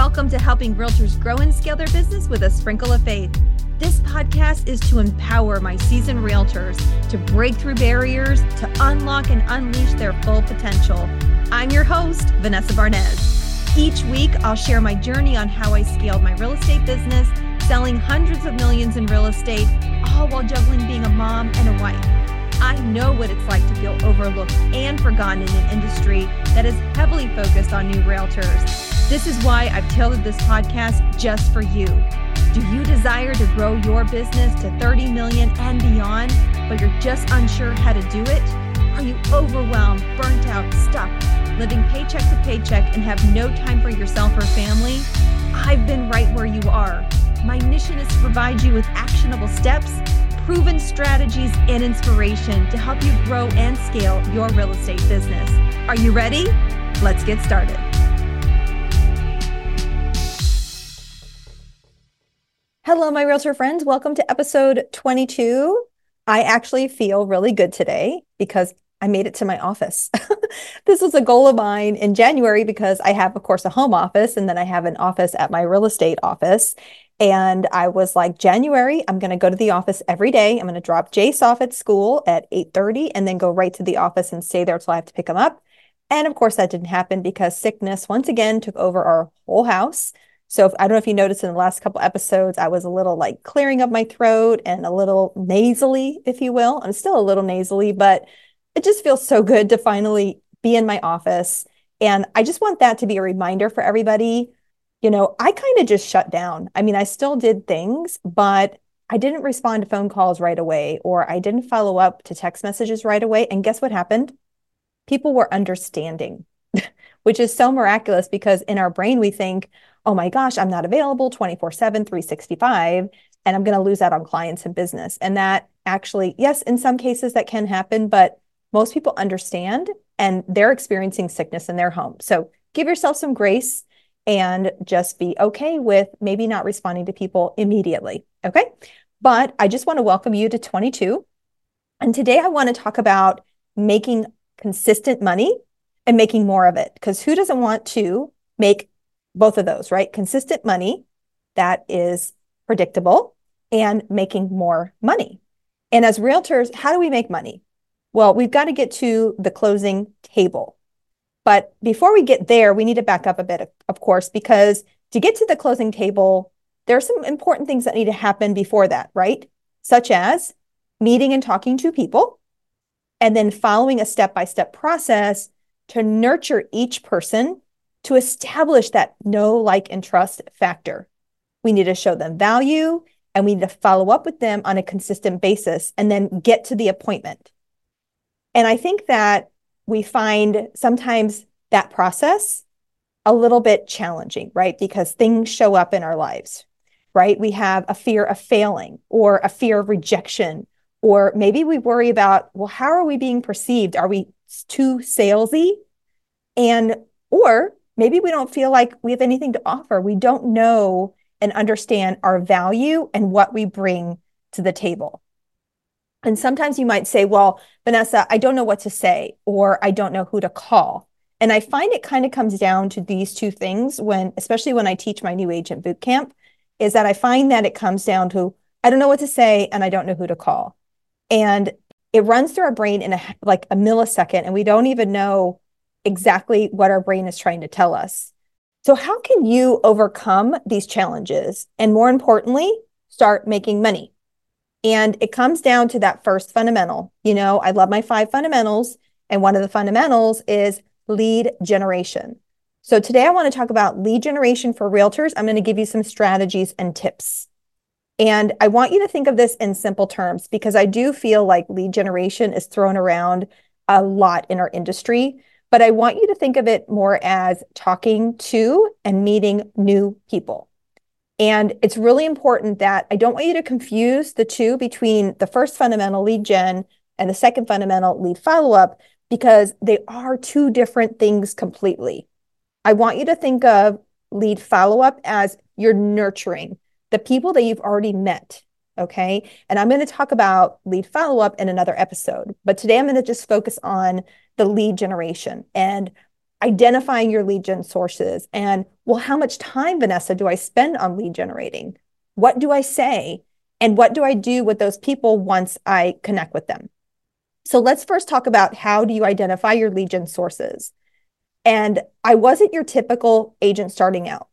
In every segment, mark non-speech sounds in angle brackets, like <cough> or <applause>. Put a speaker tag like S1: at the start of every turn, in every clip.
S1: Welcome to helping realtors grow and scale their business with a sprinkle of faith. This podcast is to empower my seasoned realtors to break through barriers, to unlock and unleash their full potential. I'm your host, Vanessa Barnes. Each week, I'll share my journey on how I scaled my real estate business, selling hundreds of millions in real estate, all while juggling being a mom and a wife. I know what it's like to feel overlooked and forgotten in an industry that is heavily focused on new realtors. This is why I've tailored this podcast just for you. Do you desire to grow your business to 30 million and beyond, but you're just unsure how to do it? Are you overwhelmed, burnt out, stuck, living paycheck to paycheck and have no time for yourself or family? I've been right where you are. My mission is to provide you with actionable steps, proven strategies, and inspiration to help you grow and scale your real estate business. Are you ready? Let's get started. Hello, my realtor friends. Welcome to episode 22. I actually feel really good today because I made it to my office. <laughs> this was a goal of mine in January because I have, of course, a home office and then I have an office at my real estate office. And I was like, January, I'm going to go to the office every day. I'm going to drop Jace off at school at 8:30 and then go right to the office and stay there until I have to pick him up. And of course, that didn't happen because sickness once again took over our whole house. So if, I don't know if you noticed in the last couple episodes, I was a little like clearing up my throat and a little nasally, if you will. I'm still a little nasally, but it just feels so good to finally be in my office. And I just want that to be a reminder for everybody. You know, I kind of just shut down. I mean, I still did things, but I didn't respond to phone calls right away, or I didn't follow up to text messages right away. And guess what happened? People were understanding, <laughs> which is so miraculous because in our brain, we think, oh my gosh, I'm not available 24 7, 365, and I'm going to lose out on clients and business. And that actually, yes, in some cases that can happen, but most people understand and they're experiencing sickness in their home. So give yourself some grace and just be okay with maybe not responding to people immediately. Okay. But I just want to welcome you to 22. And today I want to talk about making consistent money and making more of it. Because who doesn't want to make both of those, right? Consistent money that is predictable and making more money. And as realtors, how do we make money? Well, we've got to get to the closing table. But before we get there, we need to back up a bit, of course, because to get to the closing table, there are some important things that need to happen before that, right? Such as meeting and talking to people, and then following a step by step process to nurture each person to establish that know, like, and trust factor. We need to show them value and we need to follow up with them on a consistent basis and then get to the appointment. And I think that we find sometimes that process a little bit challenging, right? Because things show up in our lives, right? We have a fear of failing or a fear of rejection, or maybe we worry about, well, how are we being perceived? Are we too salesy? And, or maybe we don't feel like we have anything to offer. We don't know and understand our value and what we bring to the table. And sometimes you might say, well, Vanessa, I don't know what to say, or I don't know who to call. And I find it kind of comes down to these two things when, especially when I teach my new agent boot camp, is that I find that it comes down to, I don't know what to say and I don't know who to call. And it runs through our brain in a like a millisecond and we don't even know exactly what our brain is trying to tell us. So, how can you overcome these challenges? And more importantly, start making money. And it comes down to that first fundamental. You know, I love my five fundamentals. And one of the fundamentals is lead generation. So, today I want to talk about lead generation for realtors. I'm going to give you some strategies and tips. And I want you to think of this in simple terms because I do feel like lead generation is thrown around a lot in our industry. But I want you to think of it more as talking to and meeting new people. And it's really important that I don't want you to confuse the two between the first fundamental lead gen and the second fundamental lead follow up because they are two different things completely. I want you to think of lead follow up as you're nurturing the people that you've already met. Okay. And I'm going to talk about lead follow up in another episode. But today I'm going to just focus on the lead generation. And identifying your lead gen sources and, well, how much time, Vanessa, do I spend on lead generating? What do I say? And what do I do with those people once I connect with them? So let's first talk about how do you identify your lead gen sources? And I wasn't your typical agent starting out.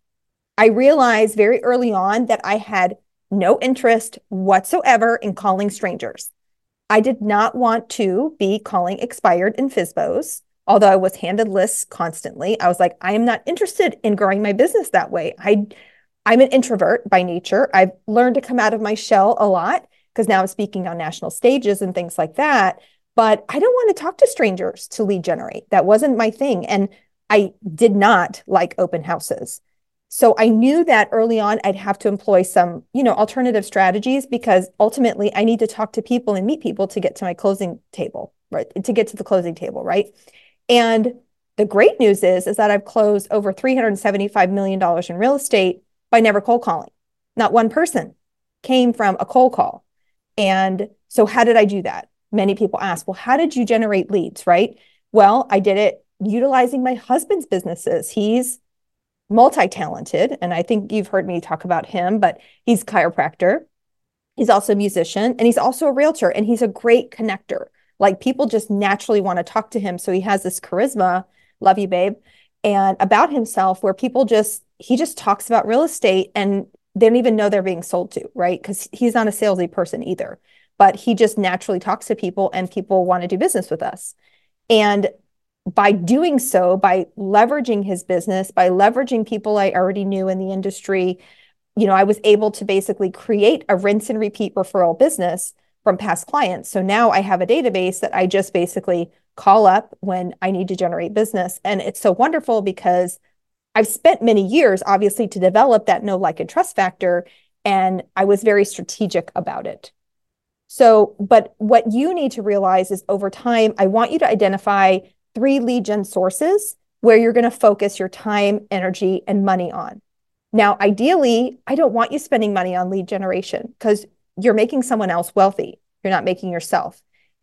S1: I realized very early on that I had no interest whatsoever in calling strangers. I did not want to be calling expired and FSBOs, although I was handed lists constantly. I was like, I am not interested in growing my business that way. I, I'm an introvert by nature. I've learned to come out of my shell a lot because now I'm speaking on national stages and things like that. But I don't want to talk to strangers to lead generate. That wasn't my thing. And I did not like open houses. So I knew that early on I'd have to employ some, you know, alternative strategies because ultimately I need to talk to people and meet people to get to my closing table, right? To get to the closing table, right? And the great news is is that I've closed over 375 million dollars in real estate by never cold calling. Not one person came from a cold call. And so how did I do that? Many people ask, well, how did you generate leads, right? Well, I did it utilizing my husband's businesses. He's multi-talented and i think you've heard me talk about him but he's chiropractor he's also a musician and he's also a realtor and he's a great connector. Like people just naturally want to talk to him so he has this charisma love you babe and about himself where people just he just talks about real estate and they don't even know they're being sold to right? Because he's not a salesy person either but he just naturally talks to people and people want to do business with us. And by doing so, by leveraging his business, by leveraging people I already knew in the industry, you know, I was able to basically create a rinse and repeat referral business from past clients. So now I have a database that I just basically call up when I need to generate business. And it's so wonderful because I've spent many years, obviously, to develop that know, like, and trust factor. And I was very strategic about it. So, but what you need to realize is over time, I want you to identify three lead gen sources where you're going to focus your time, energy, and money on. Now, ideally, I don't want you spending money on lead generation because you're making someone else wealthy. You're not making yourself.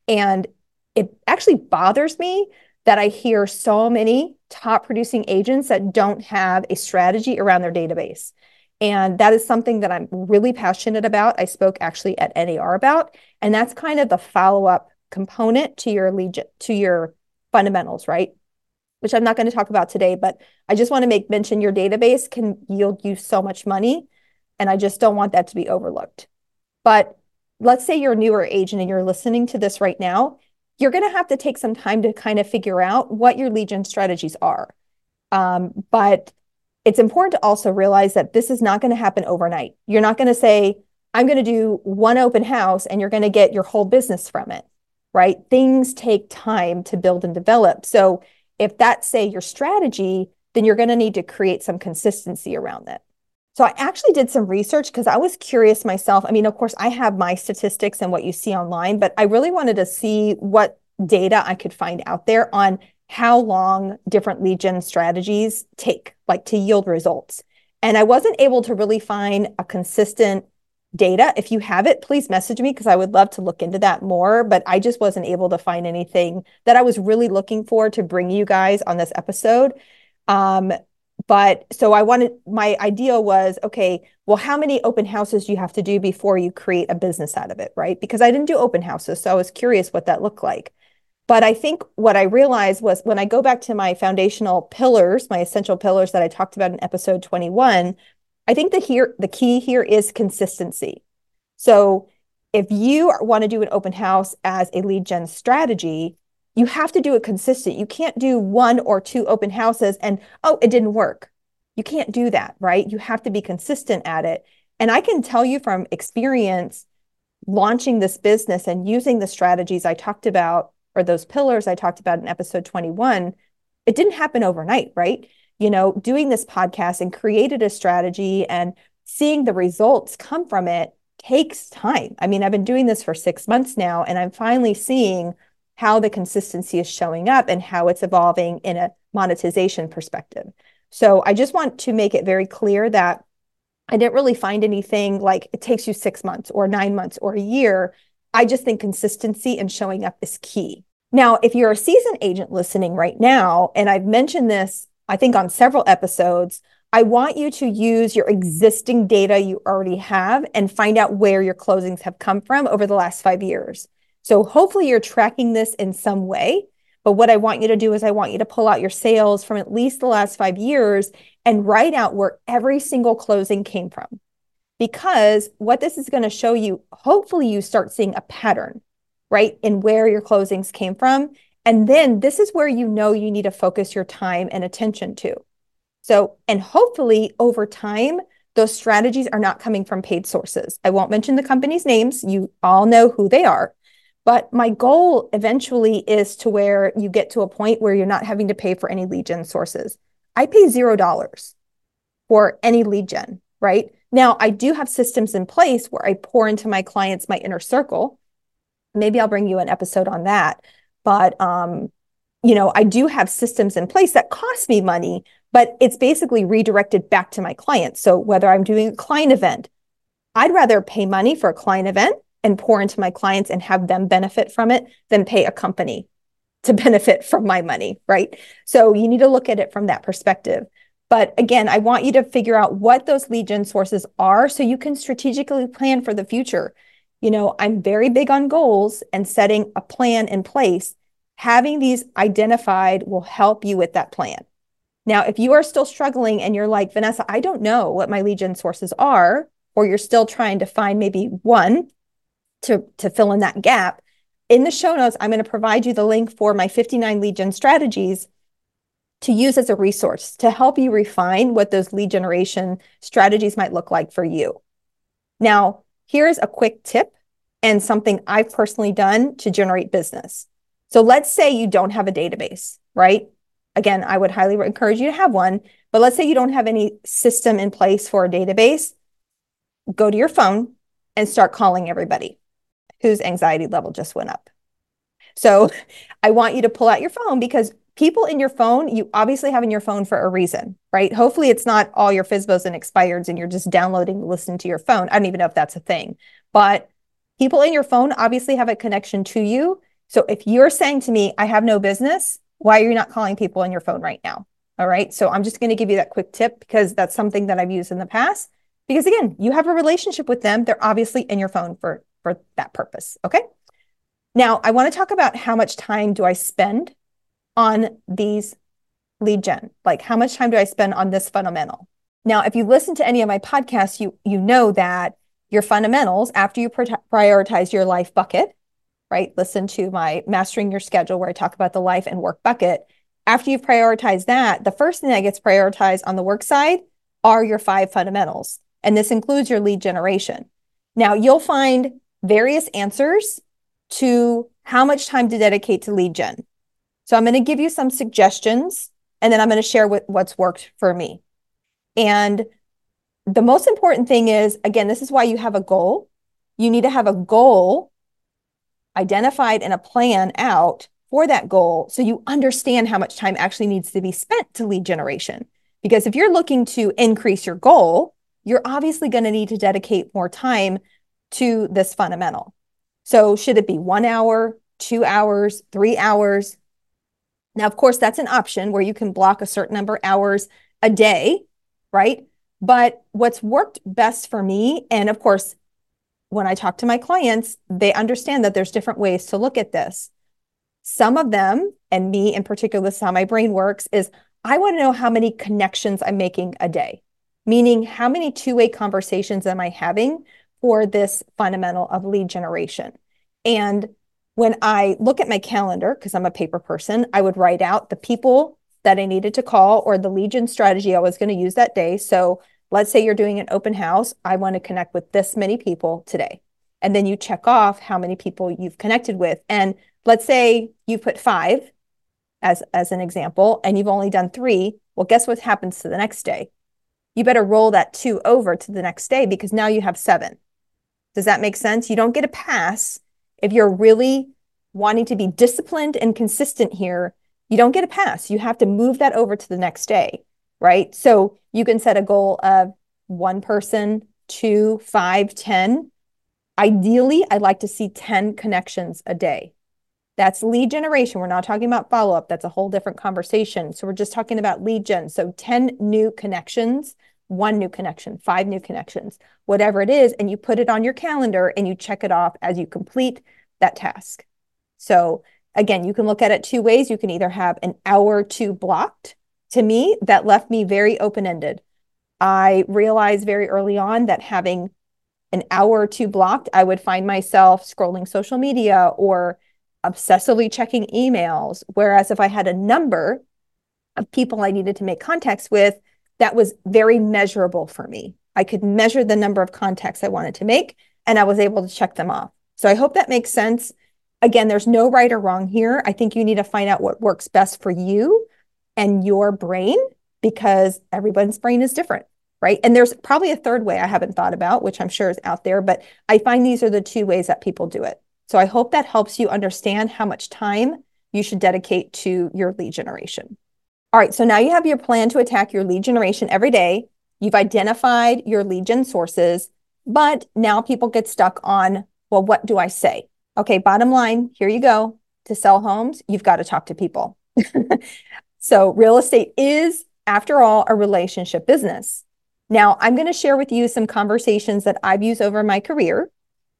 S1: And it actually bothers me that I hear so many top producing agents that don't have a strategy around their database. And that is something that I'm really passionate about. I spoke actually at NAR about, and that's kind of the follow up component to your lead to your fundamentals, right? Which I'm not going to talk about today, but I just want to make mention your database can yield you so much money. And I just don't want that to be overlooked. But let's say you're a newer agent and you're listening to this right now, you're going to have to take some time to kind of figure out what your lead gen strategies are. Um, but it's important to also realize that this is not going to happen overnight. You're not going to say, I'm going to do one open house and you're going to get your whole business from it right? Things take time to build and develop. So if that's, say, your strategy, then you're going to need to create some consistency around that. So I actually did some research because I was curious myself. I mean, of course, I have my statistics and what you see online, but I really wanted to see what data I could find out there on how long different lead gen strategies take, like to yield results. And I wasn't able to really find a consistent data. If you have it, please message me because I would love to look into that more. But I just wasn't able to find anything that I was really looking for to bring you guys on this episode. Um, but so I wanted my idea was okay, well, how many open houses do you have to do before you create a business out of it, right? Because I didn't do open houses. So I was curious what that looked like. But I think what I realized was when I go back to my foundational pillars, my essential pillars that I talked about in episode 21, I think the here the key here is consistency. So if you want to do an open house as a lead gen strategy, you have to do it consistent. You can't do one or two open houses and oh, it didn't work. You can't do that, right? You have to be consistent at it. And I can tell you from experience launching this business and using the strategies I talked about or those pillars I talked about in episode 21, it didn't happen overnight, right? You know, doing this podcast and created a strategy and seeing the results come from it takes time. I mean, I've been doing this for six months now, and I'm finally seeing how the consistency is showing up and how it's evolving in a monetization perspective. So I just want to make it very clear that I didn't really find anything like it takes you six months or nine months or a year. I just think consistency and showing up is key. Now, if you're a seasoned agent listening right now, and I've mentioned this, I think on several episodes, I want you to use your existing data you already have and find out where your closings have come from over the last five years. So hopefully you're tracking this in some way. But what I want you to do is I want you to pull out your sales from at least the last five years and write out where every single closing came from. Because what this is going to show you, hopefully you start seeing a pattern, right, in where your closings came from. And then this is where you know you need to focus your time and attention to. So, and hopefully over time, those strategies are not coming from paid sources. I won't mention the company's names. You all know who they are. But my goal eventually is to where you get to a point where you're not having to pay for any lead gen sources. I pay zero dollars for any lead gen, right? Now, I do have systems in place where I pour into my clients my inner circle. Maybe I'll bring you an episode on that. But um, you know, I do have systems in place that cost me money, but it's basically redirected back to my clients. So whether I'm doing a client event, I'd rather pay money for a client event and pour into my clients and have them benefit from it than pay a company to <laughs> benefit from my money, right? So you need to look at it from that perspective. But again, I want you to figure out what those lead gen sources are so you can strategically plan for the future. You know, I'm very big on goals and setting a plan in place. Having these identified will help you with that plan. Now, if you are still struggling and you're like, Vanessa, I don't know what my lead gen sources are, or you're still trying to find maybe one to, to fill in that gap, in the show notes, I'm going to provide you the link for my 59 lead gen strategies to use as a resource to help you refine what those lead generation strategies might look like for you. Now, here's a quick tip and something I've personally done to generate business. So let's say you don't have a database, right? Again, I would highly encourage you to have one. But let's say you don't have any system in place for a database. Go to your phone and start calling everybody whose anxiety level just went up. So <laughs> I want you to pull out your phone because people in your phone, you obviously have in your phone for a reason, right? Hopefully it's not all your FSBOs and expireds and you're just downloading to listen to your phone. I don't even know if that's a thing, but people in your phone obviously have a connection to you. So if you're saying to me, I have no business, why are you not calling people on your phone right now? All right. So I'm just going to give you that quick tip because that's something that I've used in the past. Because again, you have a relationship with them. They're obviously in your phone for, for that purpose. Okay. Now I want to talk about how much time do I spend on these lead gen? Like how much time do I spend on this fundamental? Now, if you listen to any of my podcasts, you you know that your fundamentals after you prioritize your life bucket right? Listen to my Mastering Your Schedule, where I talk about the life and work bucket. After you've prioritized that, the first thing that gets prioritized on the work side are your five fundamentals. And this includes your lead generation. Now, you'll find various answers to how much time to dedicate to lead gen. So, I'm going to give you some suggestions and then I'm going to share what, what's worked for me. And the most important thing is again, this is why you have a goal. You need to have a goal identified and a plan out for that goal so you understand how much time actually needs to be spent to lead generation. Because if you're looking to increase your goal, you're obviously going to need to dedicate more time to this fundamental. So, should it be one hour, two hours, three hours? Now, of course, that's an option where you can block a certain number of hours a day, right? But what's worked best for me, and of course, when I talk to my clients, they understand that there's different ways to look at this. Some of them, and me in particular, this is how my brain works, is I want to know how many connections I'm making a day, meaning how many two way conversations am I having for this fundamental of lead generation. And when I look at my calendar, because I'm a paper person, I would write out the people that I needed to call or the lead gen strategy I was going to use that day. So Let's say you're doing an open house. I want to connect with this many people today. And then you check off how many people you've connected with. And let's say you put five as, as an example, and you've only done three. Well, guess what happens to the next day? You better roll that two over to the next day because now you have seven. Does that make sense? You don't get a pass if you're really wanting to be disciplined and consistent here. You don't get a pass. You have to move that over to the next day right? So you can set a goal of one person, two, five, ten. Ideally, I'd like to see 10 connections a day. That's lead generation. We're not talking about follow up. That's a whole different conversation. So we're just talking about lead gen. So 10 new connections, one new connection, five new connections, whatever it is. And you put it on your calendar and you check it off as you complete that task. So again, you can look at it two ways. You can either have an hour two blocked. To me, that left me very open ended. I realized very early on that having an hour or two blocked, I would find myself scrolling social media or obsessively checking emails. Whereas if I had a number of people I needed to make contacts with, that was very measurable for me. I could measure the number of contacts I wanted to make, and I was able to check them off. So I hope that makes sense. Again, there's no right or wrong here. I think you need to find out what works best for you and your brain because everyone's brain is different, right? And there's probably a third way I haven't thought about, which I'm sure is out there, but I find these are the two ways that people do it. So I hope that helps you understand how much time you should dedicate to your lead generation. All right, so now you have your plan to attack your lead generation every day. You've identified your lead gen sources, but now people get stuck on, well, what do I say? Okay, bottom line, here you go. To sell homes, you've got to talk to people. <laughs> so, real estate is, after all, a relationship business. Now, I'm going to share with you some conversations that I've used over my career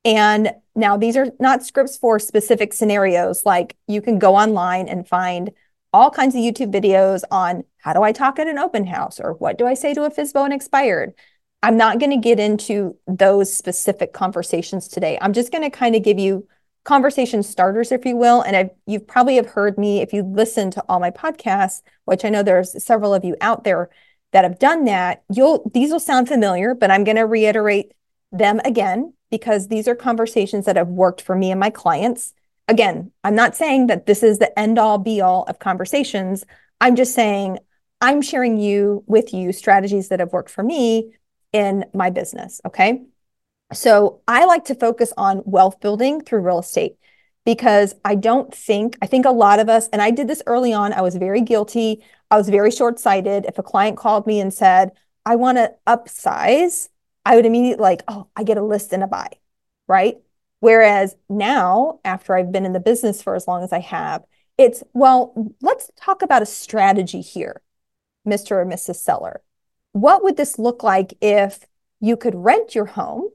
S1: and now these are not scripts for specific scenarios. Like you can go online and find all kinds of YouTube videos on how do I talk at an open house or what do I say to a FSBO and expired. I'm not going to get into those specific conversations today. I'm just going to kind of give you conversation starters, if you will. And I've, you've probably have heard me if you listen to all my podcasts, which I know there's several of you out there that have done that. You'll these will sound familiar, but I'm going to reiterate them again because these are conversations that have worked for me and my clients. Again, I'm not saying that this is the end all be all of conversations. I'm just saying I'm sharing you with you strategies that have worked for me in my business. Okay. So I like to focus on wealth building through real estate because I don't think, I think a lot of us, and I did this early on, I was very guilty. I was very short sighted. If a client called me and said, I want to upsize, I would immediately like, oh, I get a list and a buy, right? Whereas now, after I've been in the business for as long as I have, it's, well, let's talk about a strategy here, Mr. or Mrs. Seller. What would this look like if you could rent your home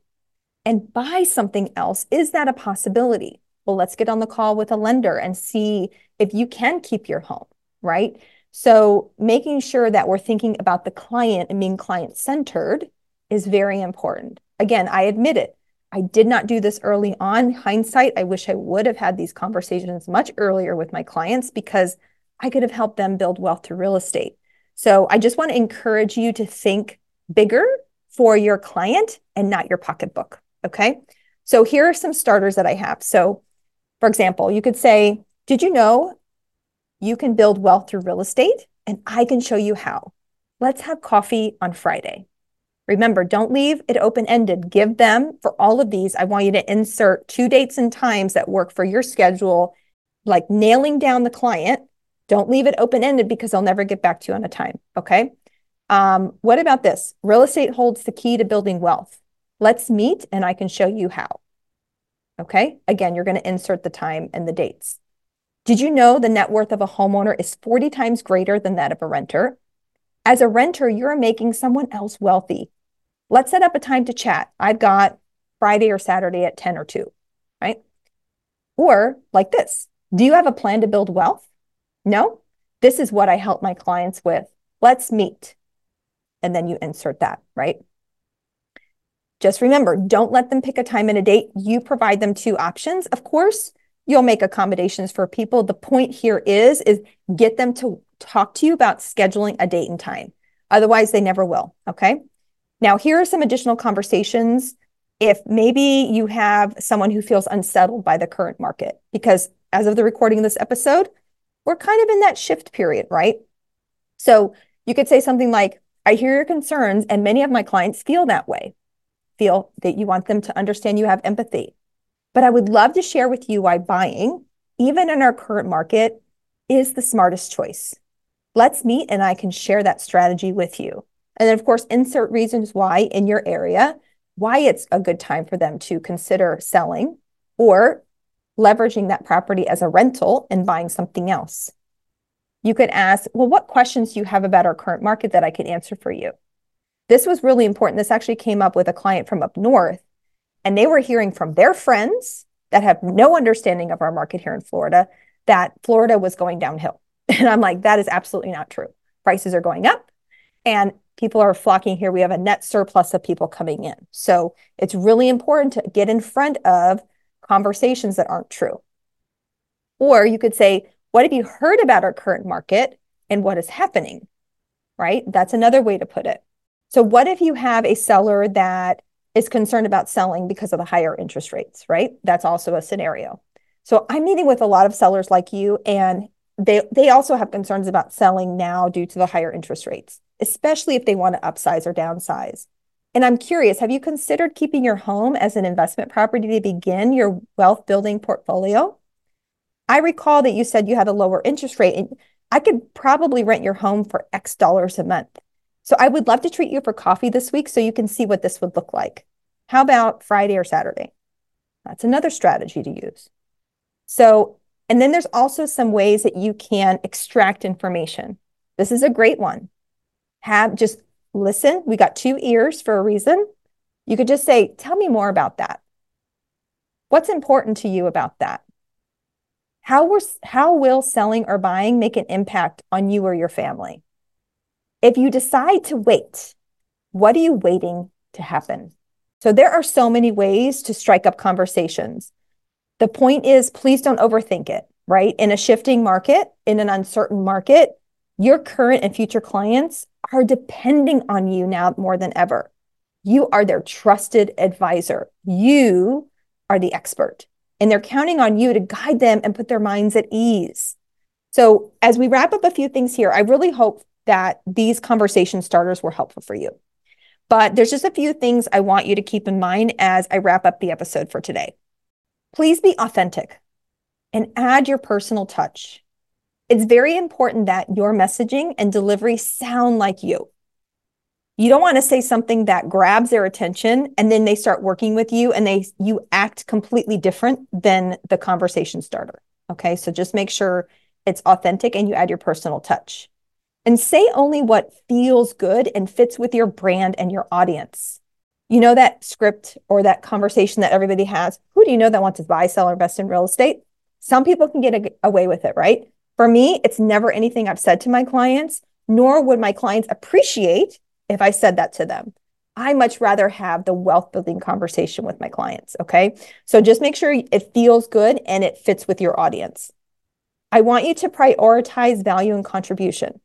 S1: and buy something else? Is that a possibility? Well, let's get on the call with a lender and see if you can keep your home, right? So, making sure that we're thinking about the client and being client centered is very important. Again, I admit it. I did not do this early on. Hindsight, I wish I would have had these conversations much earlier with my clients because I could have helped them build wealth through real estate. So I just want to encourage you to think bigger for your client and not your pocketbook. Okay. So here are some starters that I have. So, for example, you could say, Did you know you can build wealth through real estate? And I can show you how. Let's have coffee on Friday. Remember, don't leave it open ended. Give them for all of these. I want you to insert two dates and times that work for your schedule, like nailing down the client. Don't leave it open ended because they'll never get back to you on a time. Okay. Um, what about this? Real estate holds the key to building wealth. Let's meet and I can show you how. Okay. Again, you're going to insert the time and the dates. Did you know the net worth of a homeowner is 40 times greater than that of a renter? As a renter, you're making someone else wealthy let's set up a time to chat. I've got Friday or Saturday at 10 or 2, right? Or like this Do you have a plan to build wealth? No? This is what I help my clients with. Let's meet. And then you insert that, right? Just remember, don't let them pick a time and a date. You provide them two options. Of course, you'll make accommodations for people. The point here is is get them to talk to you about scheduling a date and time. Otherwise, they never will, okay? Now, here are some additional conversations if maybe you have someone who feels unsettled by the current market, because as of the recording of this episode, we're kind of in that shift period, right? So you could say something like, I hear your concerns, and many of my clients feel that way, feel that you want them to understand you have empathy. But I would love to share with you why buying, even in our current market, is the smartest choice. Let's meet and I can share that strategy with you. And then, of course, insert reasons why in your area, why it's a good time for them to consider selling. Or leveraging that property as a rental and buying something else. You could ask, well, what questions do you have about our current market that I could answer for you? This was really important. This actually came up with a client from up north, and they were hearing from their friends that have no understanding of our market here in Florida that Florida was going downhill. <laughs> And I'm like, that is absolutely not true. Prices are going up and people are flocking here. We have a net surplus of people coming in. So it's really important to get in front of conversations that aren't true. Or you could say, what have you heard about our current market and what is happening? Right? That's another way to put it. So, what if you have a seller that is concerned about selling because of the higher interest rates, right? That's also a scenario. So, I'm meeting with a lot of sellers like you, and they, they also have concerns about selling now due to the higher interest rates, especially if they want to upsize or downsize. And I'm curious, have you considered keeping your home as an investment property to begin your wealth building portfolio? I recall that you said you had a lower interest rate, and I could probably rent your home for X dollars a month. So I would love to treat you for coffee this week so you can see what this would look like. How about Friday or Saturday? That's another strategy to use. So, and then there's also some ways that you can extract information. This is a great one. Have just listen. We got two ears for a reason. You could just say, Tell me more about that. What's important to you about that? How, were, how will selling or buying make an impact on you or your family? If you decide to wait, what are you waiting to happen? So there are so many ways to strike up conversations. The point is, please don't overthink it, right? In a shifting market, in an uncertain market, your current and future clients are depending on you now more than ever. You are their trusted advisor. You are the expert, and they're counting on you to guide them and put their minds at ease. So, as we wrap up a few things here, I really hope that these conversation starters were helpful for you. But there's just a few things I want you to keep in mind as I wrap up the episode for today. Please be authentic and add your personal touch. It's very important that your messaging and delivery sound like you. You don't want to say something that grabs their attention and then they start working with you and they you act completely different than the conversation starter. Okay? So just make sure it's authentic and you add your personal touch and say only what feels good and fits with your brand and your audience. You know that script or that conversation that everybody has? Who do you know that wants to buy, sell, or invest in real estate? Some people can get away with it, right? For me, it's never anything I've said to my clients, nor would my clients appreciate if I said that to them. I much rather have the wealth building conversation with my clients. Okay. So just make sure it feels good and it fits with your audience. I want you to prioritize value and contribution.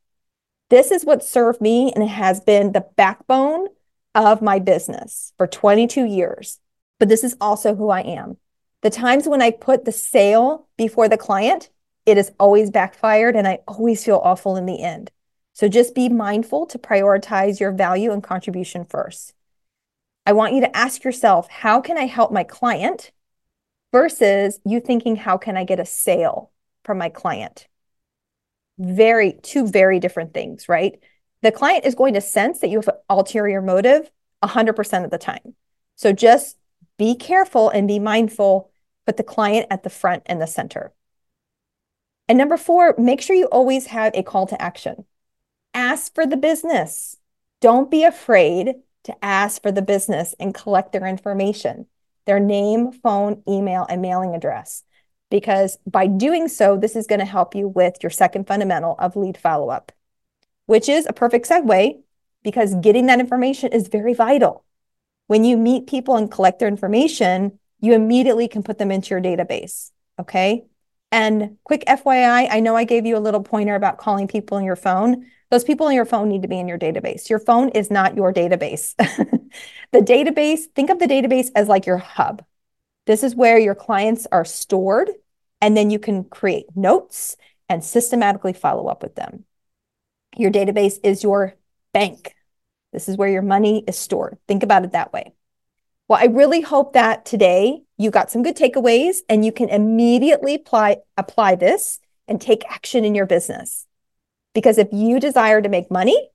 S1: This is what served me and has been the backbone of my business for 22 years. But this is also who I am. The times when I put the sale before the client, it has always backfired and I always feel awful in the end. So just be mindful to prioritize your value and contribution first. I want you to ask yourself, how can I help my client versus you thinking, how can I get a sale from my client? very two very different things, right? The client is going to sense that you have an ulterior motive 100% of the time. So just be careful and be mindful, put the client at the front and the center. And number four, make sure you always have a call to action. Ask for the business. Don't be afraid to ask for the business and collect their information, their name, phone, email, and mailing address because by doing so, this is going to help you with your second fundamental of lead follow up, which is a perfect segue because getting that information is very vital. When you meet people and collect their information, you immediately can put them into your database. Okay. And quick FYI, I know I gave you a little pointer about calling people in your phone. Those people in your phone need to be in your database. Your phone is not your database. <laughs> the database, think of the database as like your hub. This is where your clients are stored and then you can create notes and systematically follow up with them. Your database is your bank. This is where your money is stored. Think about it that way. Well, I really hope that today you got some good takeaways and you can immediately apply, apply this and take action in your business. Because if you desire to make money,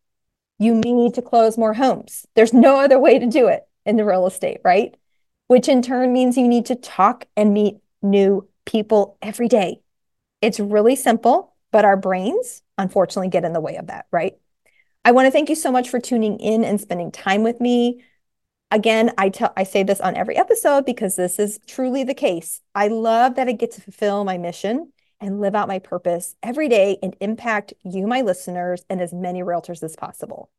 S1: you need to close more homes. There's no other way to do it in the real estate, right? Which in turn means you need to talk and meet new people every day. It's really simple, but our brains unfortunately get in the way of that, right? I want to thank you so much for tuning in and spending time with me. Again, I tell I say this on every episode because this is truly the case. I love that I get to fulfill my mission and live out my purpose every day and impact you, my listeners, and as many realtors as possible.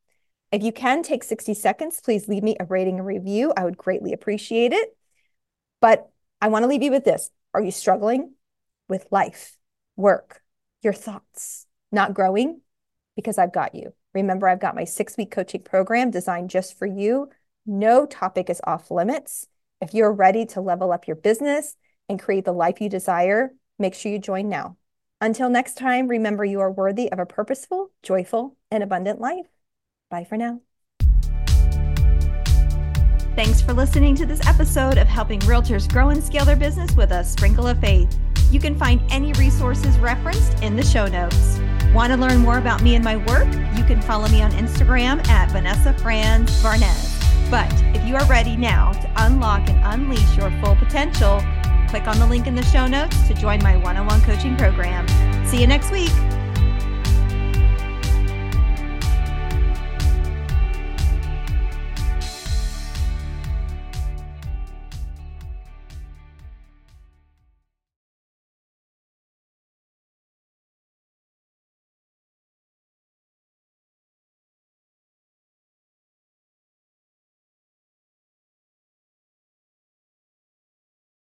S1: If you can take 60 seconds, please leave me a rating and review. I would greatly appreciate it. But I want to leave you with this. Are you struggling with life, work, your thoughts, not growing? Because I've got you. Remember, I've got my six week coaching program designed just for you. No topic is off limits. If you're ready to level up your business and create the life you desire, make sure you join now. Until next time, remember you are worthy of a purposeful, joyful, and abundant life. Bye for now. Thanks for listening to this episode of Helping Realtors Grow and Scale Their Business with a Sprinkle of Faith. You can find any resources referenced in the show notes. Want to learn more about me and my work? You can follow me on Instagram at Vanessa Franz Varnez. But if you are ready now to unlock and unleash your full potential, click on the link in the show notes to join my one on one coaching program. See you next week.